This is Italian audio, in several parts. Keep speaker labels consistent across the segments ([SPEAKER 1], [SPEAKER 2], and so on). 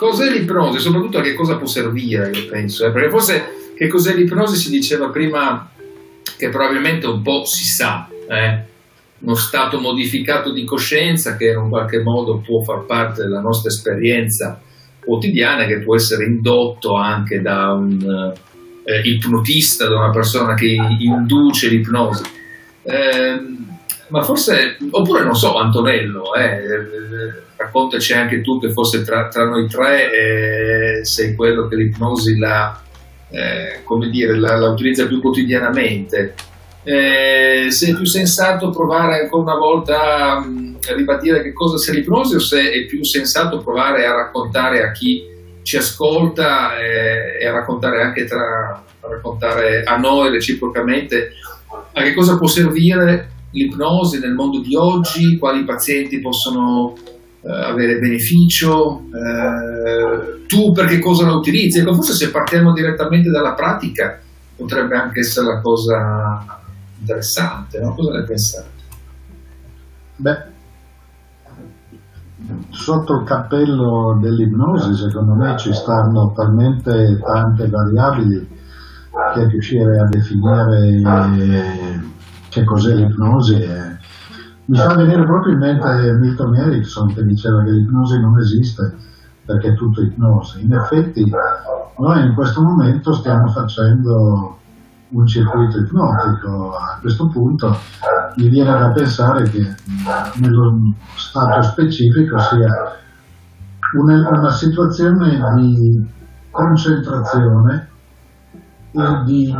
[SPEAKER 1] cos'è l'ipnosi? Soprattutto a che cosa può servire, io penso. Eh? Perché forse che cos'è l'ipnosi si diceva prima che probabilmente un po' si sa, eh? uno stato modificato di coscienza che in un qualche modo può far parte della nostra esperienza quotidiana, che può essere indotto anche da un eh, ipnotista, da una persona che induce l'ipnosi. Eh, ma forse, oppure non so, Antonello, eh, raccontaci anche tu che forse tra, tra noi tre eh, sei quello che l'ipnosi la, eh, dire, la, la, utilizza più quotidianamente. Eh, se è più sensato provare ancora una volta a ribadire che cosa sia l'ipnosi o se è più sensato provare a raccontare a chi ci ascolta eh, e a raccontare anche tra, a raccontare a noi reciprocamente a che cosa può servire l'ipnosi nel mondo di oggi, quali pazienti possono eh, avere beneficio, eh, tu per che cosa la utilizzi. Ecco, forse se partiamo direttamente dalla pratica potrebbe anche essere la cosa interessante, no? cosa ne pensate?
[SPEAKER 2] Beh, sotto il cappello dell'ipnosi secondo me ci stanno talmente tante variabili che riuscire a definire che cos'è l'ipnosi è... mi fa venire proprio in mente Milton Erickson che diceva che l'ipnosi non esiste perché è tutto ipnosi. In effetti noi in questo momento stiamo facendo un circuito ipnotico. A questo punto mi viene da pensare che nello stato specifico sia una, una situazione di concentrazione e di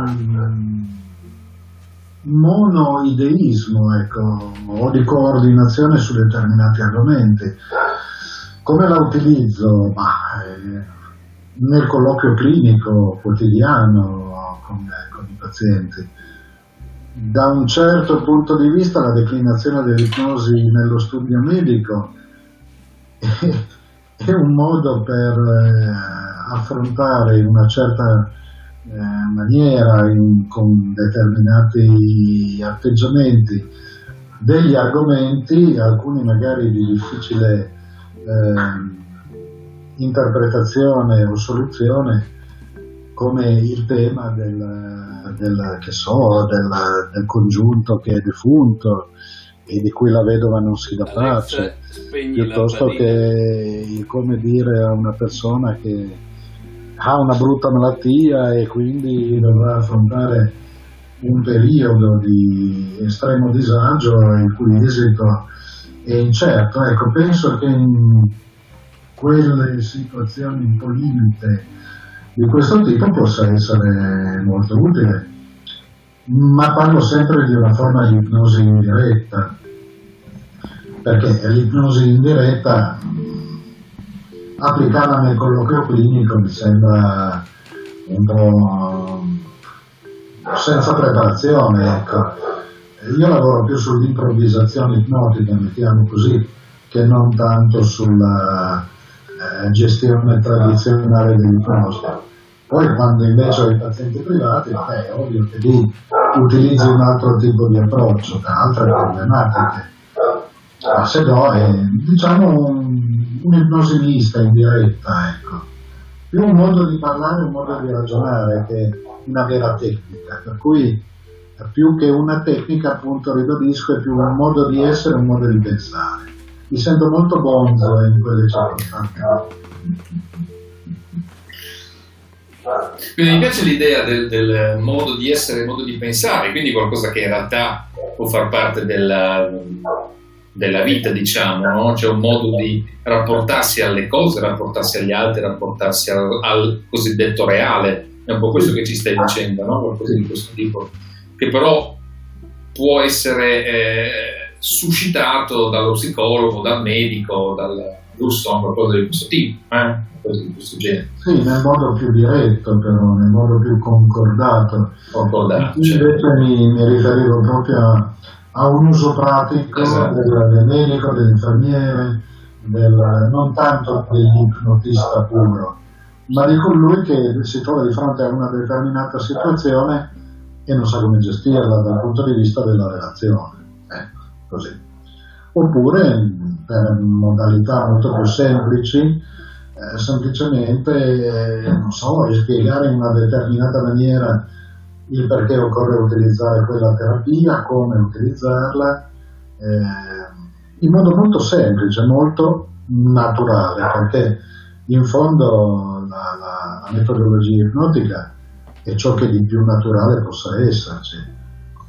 [SPEAKER 2] monoideismo ecco, o di coordinazione su determinati argomenti. Come la utilizzo? Bah, eh, nel colloquio clinico quotidiano con, con, i pazienti. Da un certo punto di vista la declinazione dell'ipnosi nello studio medico è, è un modo per eh, affrontare in una certa eh, maniera, in, con determinati atteggiamenti, degli argomenti, alcuni magari di difficile eh, interpretazione o soluzione, come il tema del, del, so, del, del congiunto che è defunto e di cui la vedova non si dà pace, piuttosto che come dire a una persona che ha una brutta malattia e quindi dovrà affrontare un periodo di estremo disagio il cui esito è incerto. Ecco, penso che in quelle situazioni un po' limite di questo tipo possa essere molto utile, ma parlo sempre di una forma di ipnosi indiretta, perché l'ipnosi indiretta applicata nel colloquio clinico mi sembra un po' senza preparazione, ecco. Io lavoro più sull'improvvisazione ipnotica, mettiamo così, che non tanto sulla eh, gestione tradizionale dell'ipnosi. Poi quando invece ho i pazienti privati, è ovvio che lì utilizzi un altro tipo di approccio, da altre problematiche. Ma se no è diciamo un'ipnosi mista in diretta, ecco. Più un modo di parlare, un modo di ragionare che una vera tecnica, per cui più che una tecnica, appunto, ribadisco, è più un modo di essere, un modo di pensare. Mi sento molto bonzo in quelle circostanze.
[SPEAKER 1] Quindi mi piace l'idea del, del, modo di essere, modo di pensare, quindi qualcosa che in realtà può far parte della, della vita, diciamo, no? c'è un modo di rapportarsi alle cose, rapportarsi agli altri, rapportarsi al, al cosiddetto reale, è un po' questo che ci stai dicendo, no? qualcosa di questo tipo, che però può essere eh, suscitato dallo psicologo, dal medico, dal giusto, qualcosa di questo tipo, eh? qualcosa di questo genere.
[SPEAKER 2] Sì, nel modo più diretto però, nel modo più concordato.
[SPEAKER 1] Concordato.
[SPEAKER 2] Invece certo. mi, mi riferivo proprio a a un uso pratico esatto. del, del, medico, dell'infermiere, del, non tanto dell'ipnotista puro, ma di colui che si trova di fronte a una determinata situazione e non sa come gestirla dal punto di vista della relazione. Ecco, così. Oppure per modalità molto più semplici, eh, semplicemente, eh, non so, spiegare in una determinata maniera il perché occorre utilizzare quella terapia, come utilizzarla, eh, in modo molto semplice, molto naturale, perché in fondo la, la, la metodologia ipnotica è ciò che di più naturale possa esserci,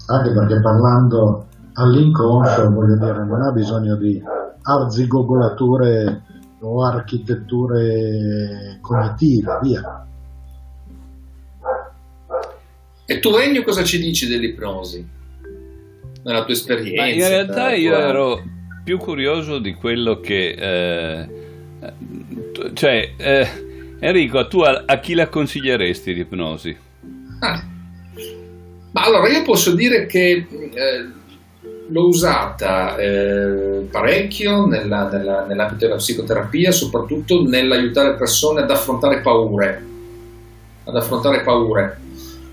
[SPEAKER 2] anche perché parlando all'inconscio, voglio dire, non ha bisogno di arzigogolature o architetture cognitive, via.
[SPEAKER 1] E tu Ennio cosa ci dici dell'ipnosi? Nella tua esperienza? Ma
[SPEAKER 3] in realtà io tua... ero più curioso di quello che... Eh, cioè, eh, Enrico, tu a, a, chi la consiglieresti l'ipnosi? Ah.
[SPEAKER 1] Ma allora io posso dire che eh, l'ho usata eh, parecchio nella, nella, nell'ambito della psicoterapia, soprattutto nell'aiutare persone ad affrontare paure. Ad affrontare paure.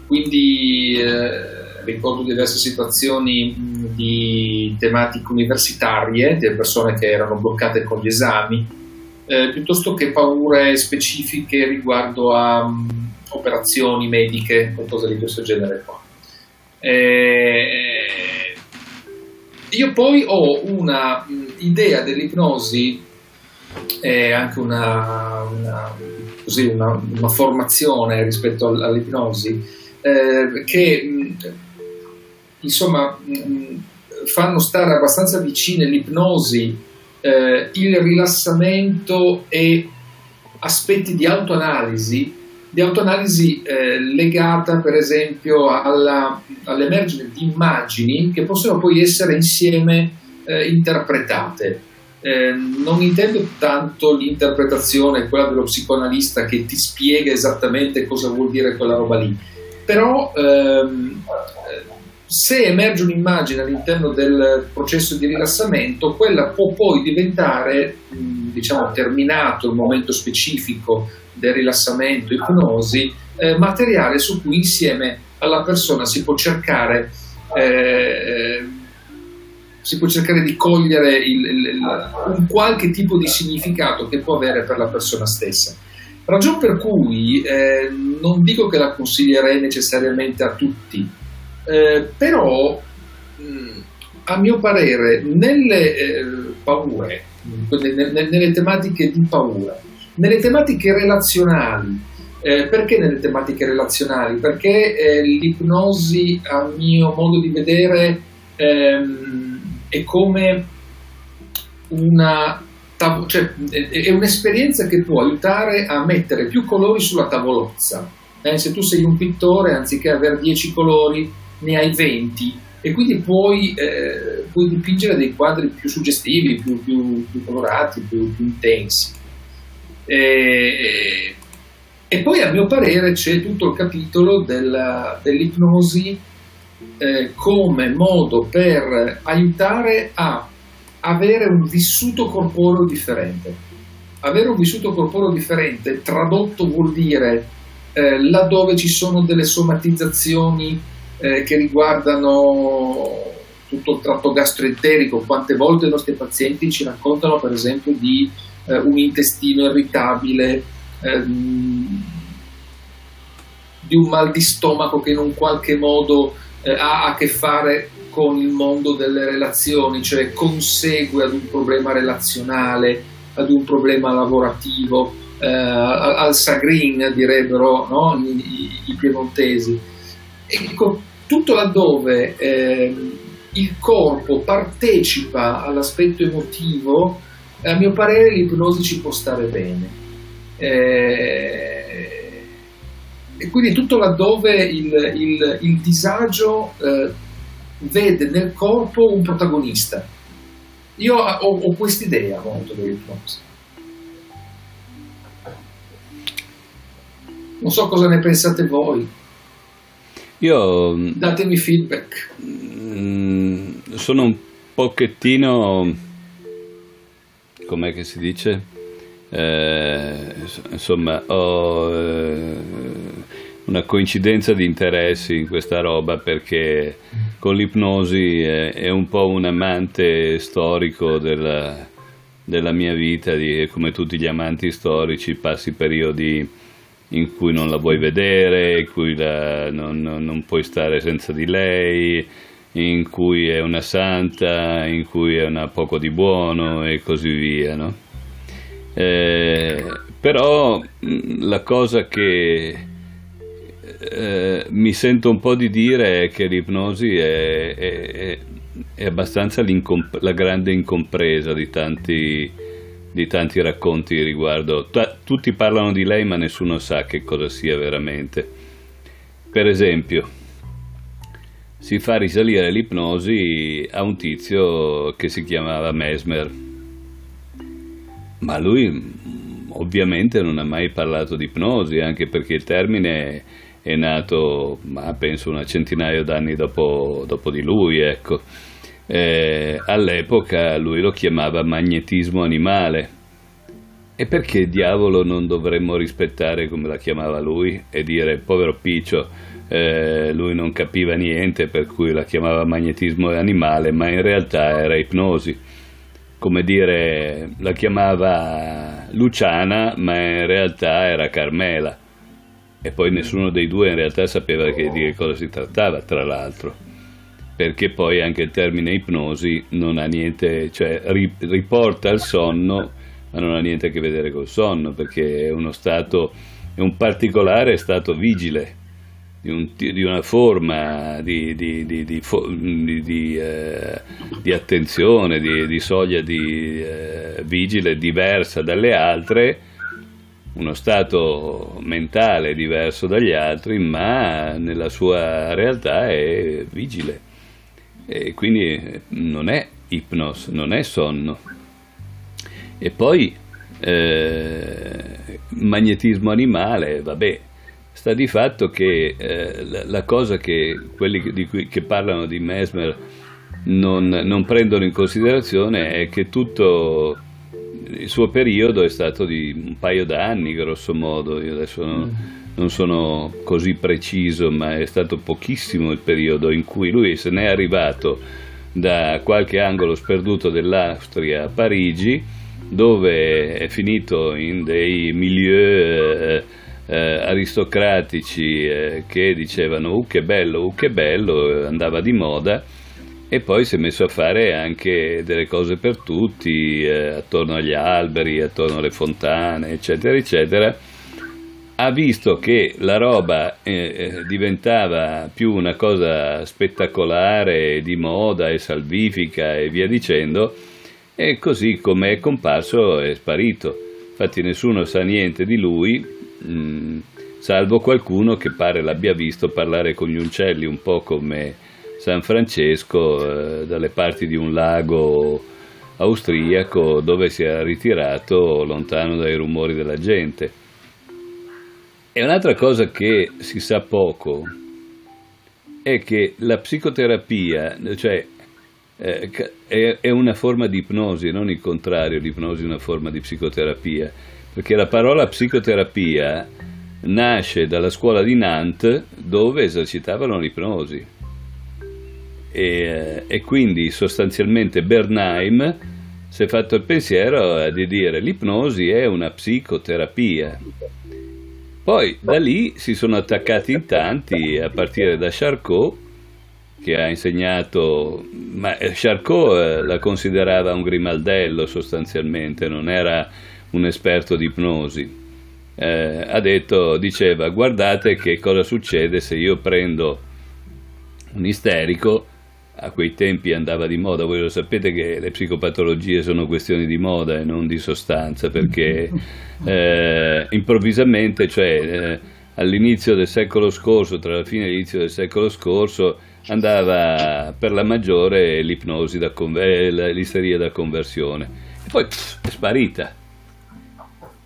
[SPEAKER 1] Quindi eh, ricordo diverse situazioni di tematiche universitarie, di persone che erano bloccate con gli esami, eh, piuttosto che paure specifiche riguardo a um, operazioni mediche, qualcosa di questo genere qua. Eh, io poi ho una idea dell'ipnosi e anche una, una, così, una, una formazione rispetto all'ipnosi eh, che insomma fanno stare abbastanza vicine l'ipnosi, eh, il rilassamento e aspetti di autoanalisi, di autoanalisi eh, legata per esempio alla, all'emergere di immagini che possono poi essere insieme eh, interpretate. Eh, non intendo tanto l'interpretazione, quella dello psicoanalista che ti spiega esattamente cosa vuol dire quella roba lì, però ehm, se emerge un'immagine all'interno del processo di rilassamento, quella può poi diventare, diciamo, terminato il momento specifico del rilassamento, ipnosi, eh, materiale su cui insieme alla persona si può cercare, eh, si può cercare di cogliere il, il, un qualche tipo di significato che può avere per la persona stessa. Ragion per cui eh, non dico che la consiglierei necessariamente a tutti, eh, però mh, a mio parere nelle eh, paure, nelle, nelle, tematiche di paura, nelle tematiche relazionali, eh, perché nelle tematiche relazionali? Perché eh, l'ipnosi, a mio modo di vedere, ehm, è come una tav- cioè, è un'esperienza che può aiutare a mettere più colori sulla tavolozza. Eh, se tu sei un pittore, anziché avere 10 colori, ne hai 20 e quindi puoi, eh, puoi dipingere dei quadri più suggestivi, più, più, più colorati, più, più intensi. E, e, poi a mio parere c'è tutto il capitolo della, dell'ipnosi eh, come modo per aiutare a avere un vissuto corporeo differente. Avere un vissuto corporeo differente, tradotto vuol dire eh, laddove ci sono delle somatizzazioni eh, che riguardano tutto il tratto gastroenterico, quante volte i nostri pazienti ci raccontano per esempio di eh, un intestino irritabile, ehm, di un mal di stomaco che in un qualche modo eh, ha a che fare con il mondo delle relazioni, cioè consegue ad un problema relazionale, ad un problema lavorativo, eh, al sagrin direbbero no? I, i, i, piemontesi. Ecco, tutto laddove eh, il corpo partecipa all'aspetto emotivo, a mio parere l'ipnosi ci può stare bene. Eh, e quindi tutto laddove il, il, il disagio eh, vede nel corpo un protagonista. Io ho, ho quest'idea molto dell'ipnosi. Non so cosa ne pensate voi.
[SPEAKER 3] Io...
[SPEAKER 1] Datemi feedback.
[SPEAKER 3] Mm, sono un pochettino... com'è che si dice? Eh, insomma, ho... Eh, una coincidenza di interessi in questa roba perché con l'ipnosi è, è un po' un amante storico della, della mia vita, di, come tutti gli amanti storici, passi periodi in cui non la vuoi vedere, in cui la, non, non, non, puoi stare senza di lei, in cui è una santa, in cui è una poco di buono e così via. No? Eh, però la cosa che eh, mi sento un po' di dire che l'ipnosi è, è, è abbastanza la grande incompresa di tanti, di tanti racconti riguardo. T- tutti parlano di lei, ma nessuno sa che cosa sia veramente. Per esempio, si fa risalire l'ipnosi a un tizio che si chiamava Mesmer, ma lui ovviamente non ha mai parlato di ipnosi, anche perché il termine è nato, ma penso una centinaia d'anni dopo, dopo di lui, ecco. Eh, all'epoca lui lo chiamava magnetismo animale. E perché diavolo non dovremmo rispettare come la chiamava lui e dire povero Piccio, eh, lui non capiva niente per cui la chiamava magnetismo animale, ma in realtà era ipnosi. Come dire, la chiamava Luciana, ma in realtà era Carmela e poi nessuno dei due in realtà sapeva di che cosa si trattava, tra l'altro, perché poi anche il termine ipnosi non ha niente, cioè riporta al sonno, ma non ha niente a che vedere col sonno, perché è uno stato, è un particolare stato vigile. Di, un, di una forma di, di, di eh, attenzione, di, soglia di eh, vigile diversa dalle altre, uno stato mentale diverso dagli altri, ma nella sua realtà è vigile. E quindi non è ipnos, non è sonno. E poi eh, magnetismo animale, vabbè, sta di fatto che eh, la, la, cosa che quelli di cui, che parlano di Mesmer non, non prendono in considerazione è che tutto il suo periodo è stato di un paio d'anni, grosso modo. Io adesso non, mm. non, sono così preciso, ma è stato pochissimo il periodo in cui lui se n'è arrivato da qualche angolo sperduto dell'Austria a Parigi, dove è finito in dei milieu eh, eh, aristocratici eh, che dicevano uh che bello, uh che bello, andava di moda e poi si è messo a fare anche delle cose per tutti, eh, attorno agli alberi, attorno alle fontane, eccetera, eccetera. Ha visto che la roba eh, eh diventava più una cosa spettacolare, di moda e salvifica e via dicendo, e così come è comparso è sparito. Infatti nessuno sa niente di lui, mh, mm, salvo qualcuno che pare l'abbia visto parlare con gli uccelli un po' come San Francesco, eh, dalle parti di un lago austriaco dove si era ritirato lontano dai rumori della gente. E un'altra cosa che si sa poco è che la psicoterapia, cioè eh, è, una forma di ipnosi, non il contrario, l'ipnosi è una forma di psicoterapia, perché la parola psicoterapia nasce dalla scuola di Nantes dove esercitavano l'ipnosi e, eh, e quindi sostanzialmente Bernheim si è fatto il pensiero di dire l'ipnosi è una psicoterapia. Poi da lì si sono attaccati in tanti, a partire da Charcot, che ha insegnato, ma eh, Charcot eh, la considerava un grimaldello sostanzialmente, non era un esperto di ipnosi. Eh, ha detto, diceva, guardate che cosa succede se io prendo un isterico a quei tempi andava di moda, voi lo sapete che le psicopatologie sono questioni di moda e non di sostanza, perché eh, improvvisamente, cioè eh, all'inizio del secolo scorso, tra la fine e l'inizio del secolo scorso, andava per la maggiore l'ipnosi, da conver- l'isteria da conversione, e poi pff, è sparita.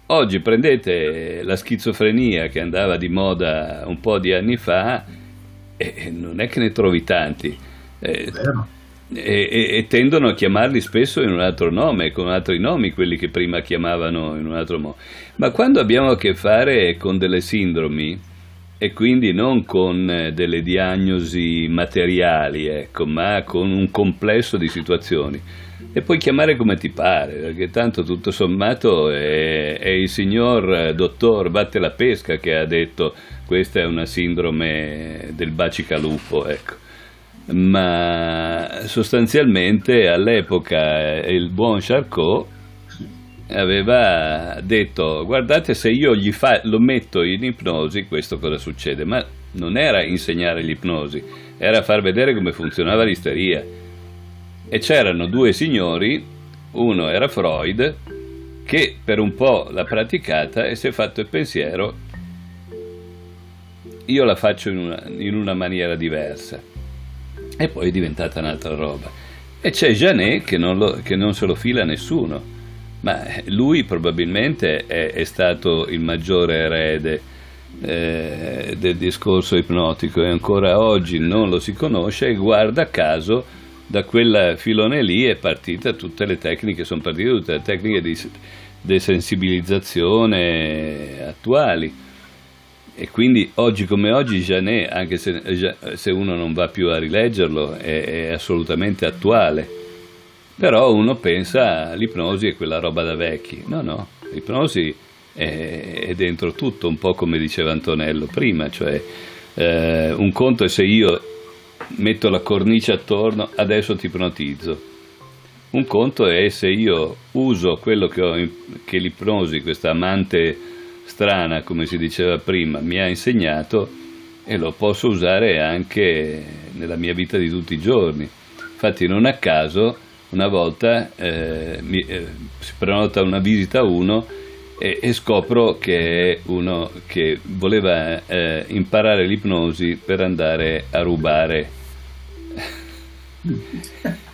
[SPEAKER 3] Oggi prendete la schizofrenia che andava di moda un po' di anni fa e non è che ne trovi tanti eh, e, e, e, tendono a chiamarli spesso in un altro nome, con altri nomi, quelli che prima chiamavano in un altro modo. Ma quando abbiamo a che fare con delle sindromi, e quindi non con eh, delle diagnosi materiali, ecco, ma con un complesso di situazioni, e puoi chiamare come ti pare, perché tanto tutto sommato è, è il signor dottor Batte la Pesca che ha detto questa è una sindrome del bacicalupo, ecco. Ma sostanzialmente all'epoca il buon Charcot aveva detto guardate se io fa, lo metto in ipnosi questo cosa succede? Ma non era insegnare l'ipnosi era far vedere come funzionava l'isteria. E c'erano due signori uno era Freud che per un po' l'ha praticata e si è fatto il pensiero io la faccio in una, in una maniera diversa e poi è diventata un'altra roba. E c'è Janet che non, che non se lo fila nessuno. Ma lui probabilmente è, è stato il maggiore erede eh, del discorso ipnotico. E ancora oggi non lo si conosce e guarda caso da quel filone lì è partita tutte le tecniche, sono partite tutte le tecniche di desensibilizzazione attuali e quindi oggi come oggi Janet, anche se, se uno non va più a rileggerlo, è, è assolutamente attuale però uno pensa l'ipnosi è quella roba da vecchi. No, no, l'ipnosi è, è dentro tutto, un po' come diceva Antonello prima, cioè eh, un conto è se io metto la cornice attorno, adesso ti ipnotizzo. Un conto è se io uso quello che, ho, che l'ipnosi, questa amante strana, come si diceva prima, mi ha insegnato e lo posso usare anche nella mia vita di tutti i giorni. Infatti non a caso una volta eh, mi, eh, si prenota una visita a uno e, e, scopro che è uno che voleva eh, imparare l'ipnosi per andare a rubare.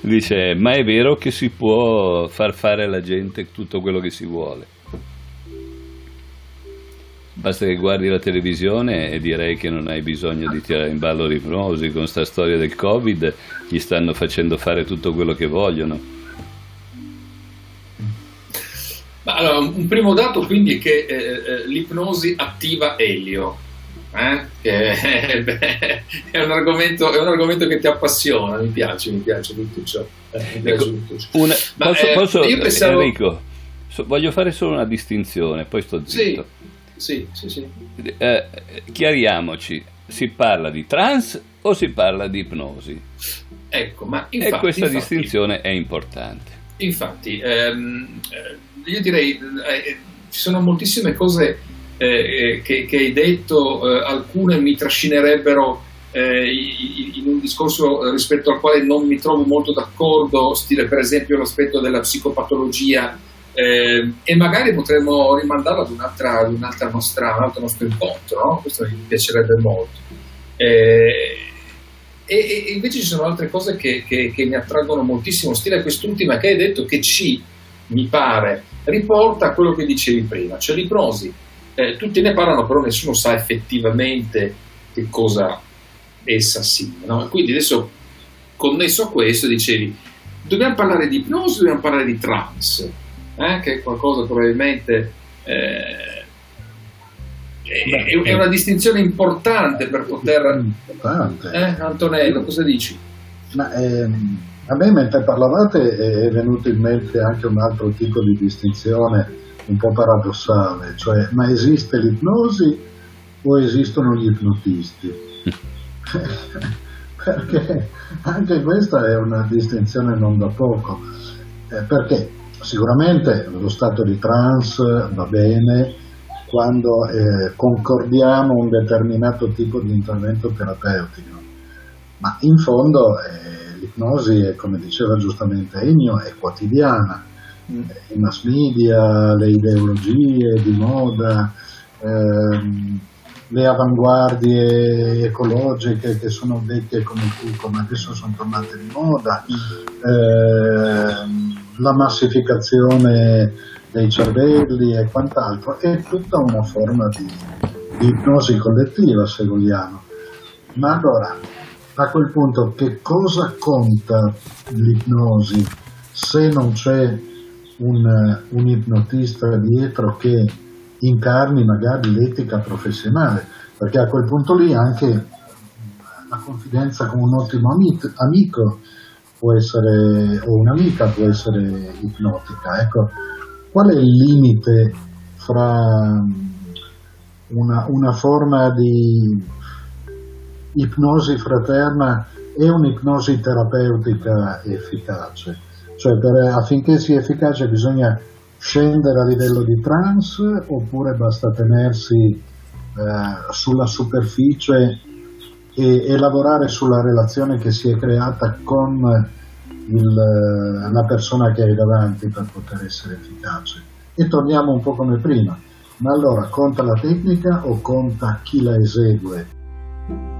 [SPEAKER 3] Dice, ma è vero che si può far fare alla gente tutto quello che si vuole? Basta che guardi la televisione e direi che non hai bisogno di tirare in ballo l'ipnosi. Con questa storia del Covid gli stanno facendo fare tutto quello che vogliono.
[SPEAKER 1] Allora, un primo dato quindi è che eh, eh l'ipnosi attiva Elio, eh? che è, beh, è, un argomento, è, un argomento, che ti appassiona, mi piace, mi piace tutto ciò. Eh,
[SPEAKER 3] ecco, tutto ciò. Una, Ma, posso, eh, pensavo... Enrico, voglio fare solo una distinzione, poi sto zitto.
[SPEAKER 1] Sì. Sì, sì, sì.
[SPEAKER 3] Eh, chiariamoci, si parla di trans o si parla di ipnosi?
[SPEAKER 1] Ecco, ma infatti,
[SPEAKER 3] e questa
[SPEAKER 1] infatti,
[SPEAKER 3] distinzione è importante.
[SPEAKER 1] Infatti, ehm, eh, io direi, eh, ci sono moltissime cose eh, eh che, che, hai detto, eh, alcune mi trascinerebbero in un discorso rispetto al quale non mi trovo molto d'accordo, stile per esempio l'aspetto della psicopatologia eh, e magari potremmo rimandarlo ad un'altra, ad un'altra nostra, un altro nostro incontro, no? questo mi piacerebbe molto. Eh, e, e, invece ci sono altre cose che, che, che, mi attraggono moltissimo, stile quest'ultima che hai detto che ci, mi pare, riporta a quello che dicevi prima, cioè l'ipnosi. Eh, tutti ne parlano, però nessuno sa effettivamente che cosa essa sia. No? Quindi adesso, connesso a questo, dicevi, dobbiamo parlare di ipnosi, dobbiamo parlare di trance eh, che è qualcosa probabilmente eh, è, è, una distinzione importante per poter... Importante. Eh, Antonello, cosa dici?
[SPEAKER 2] Ma, ehm, a me mentre parlavate è venuto in mente anche un altro tipo di distinzione un po' paradossale, cioè ma esiste l'ipnosi o esistono gli ipnotisti? perché anche questa è una distinzione non da poco, eh, perché Sicuramente lo stato di trance va bene quando eh, concordiamo un determinato tipo di intervento terapeutico, ma in fondo eh, l'ipnosi, come diceva giustamente Ennio, è quotidiana. Mm. I mass media, le ideologie di moda, ehm, le avanguardie ecologiche che sono vecchie come il cuco ma adesso sono tornate di moda, ehm, la massificazione dei cervelli e quant'altro, è tutta una forma di, di ipnosi collettiva, se vogliamo. Ma allora, a quel punto, che cosa conta l'ipnosi se non c'è un, un ipnotista dietro che incarni magari l'etica professionale? Perché a quel punto lì anche la confidenza con un ottimo amico può essere, o un'amica può essere ipnotica. Ecco, qual è il limite fra una, una forma di ipnosi fraterna e un'ipnosi terapeutica efficace? Cioè per, affinché sia efficace bisogna scendere a livello di trance oppure basta tenersi eh, sulla superficie e, e, lavorare sulla relazione che si è creata con il, la persona che hai davanti per poter essere efficace. E torniamo un po' come prima. Ma allora conta la tecnica o conta chi la esegue?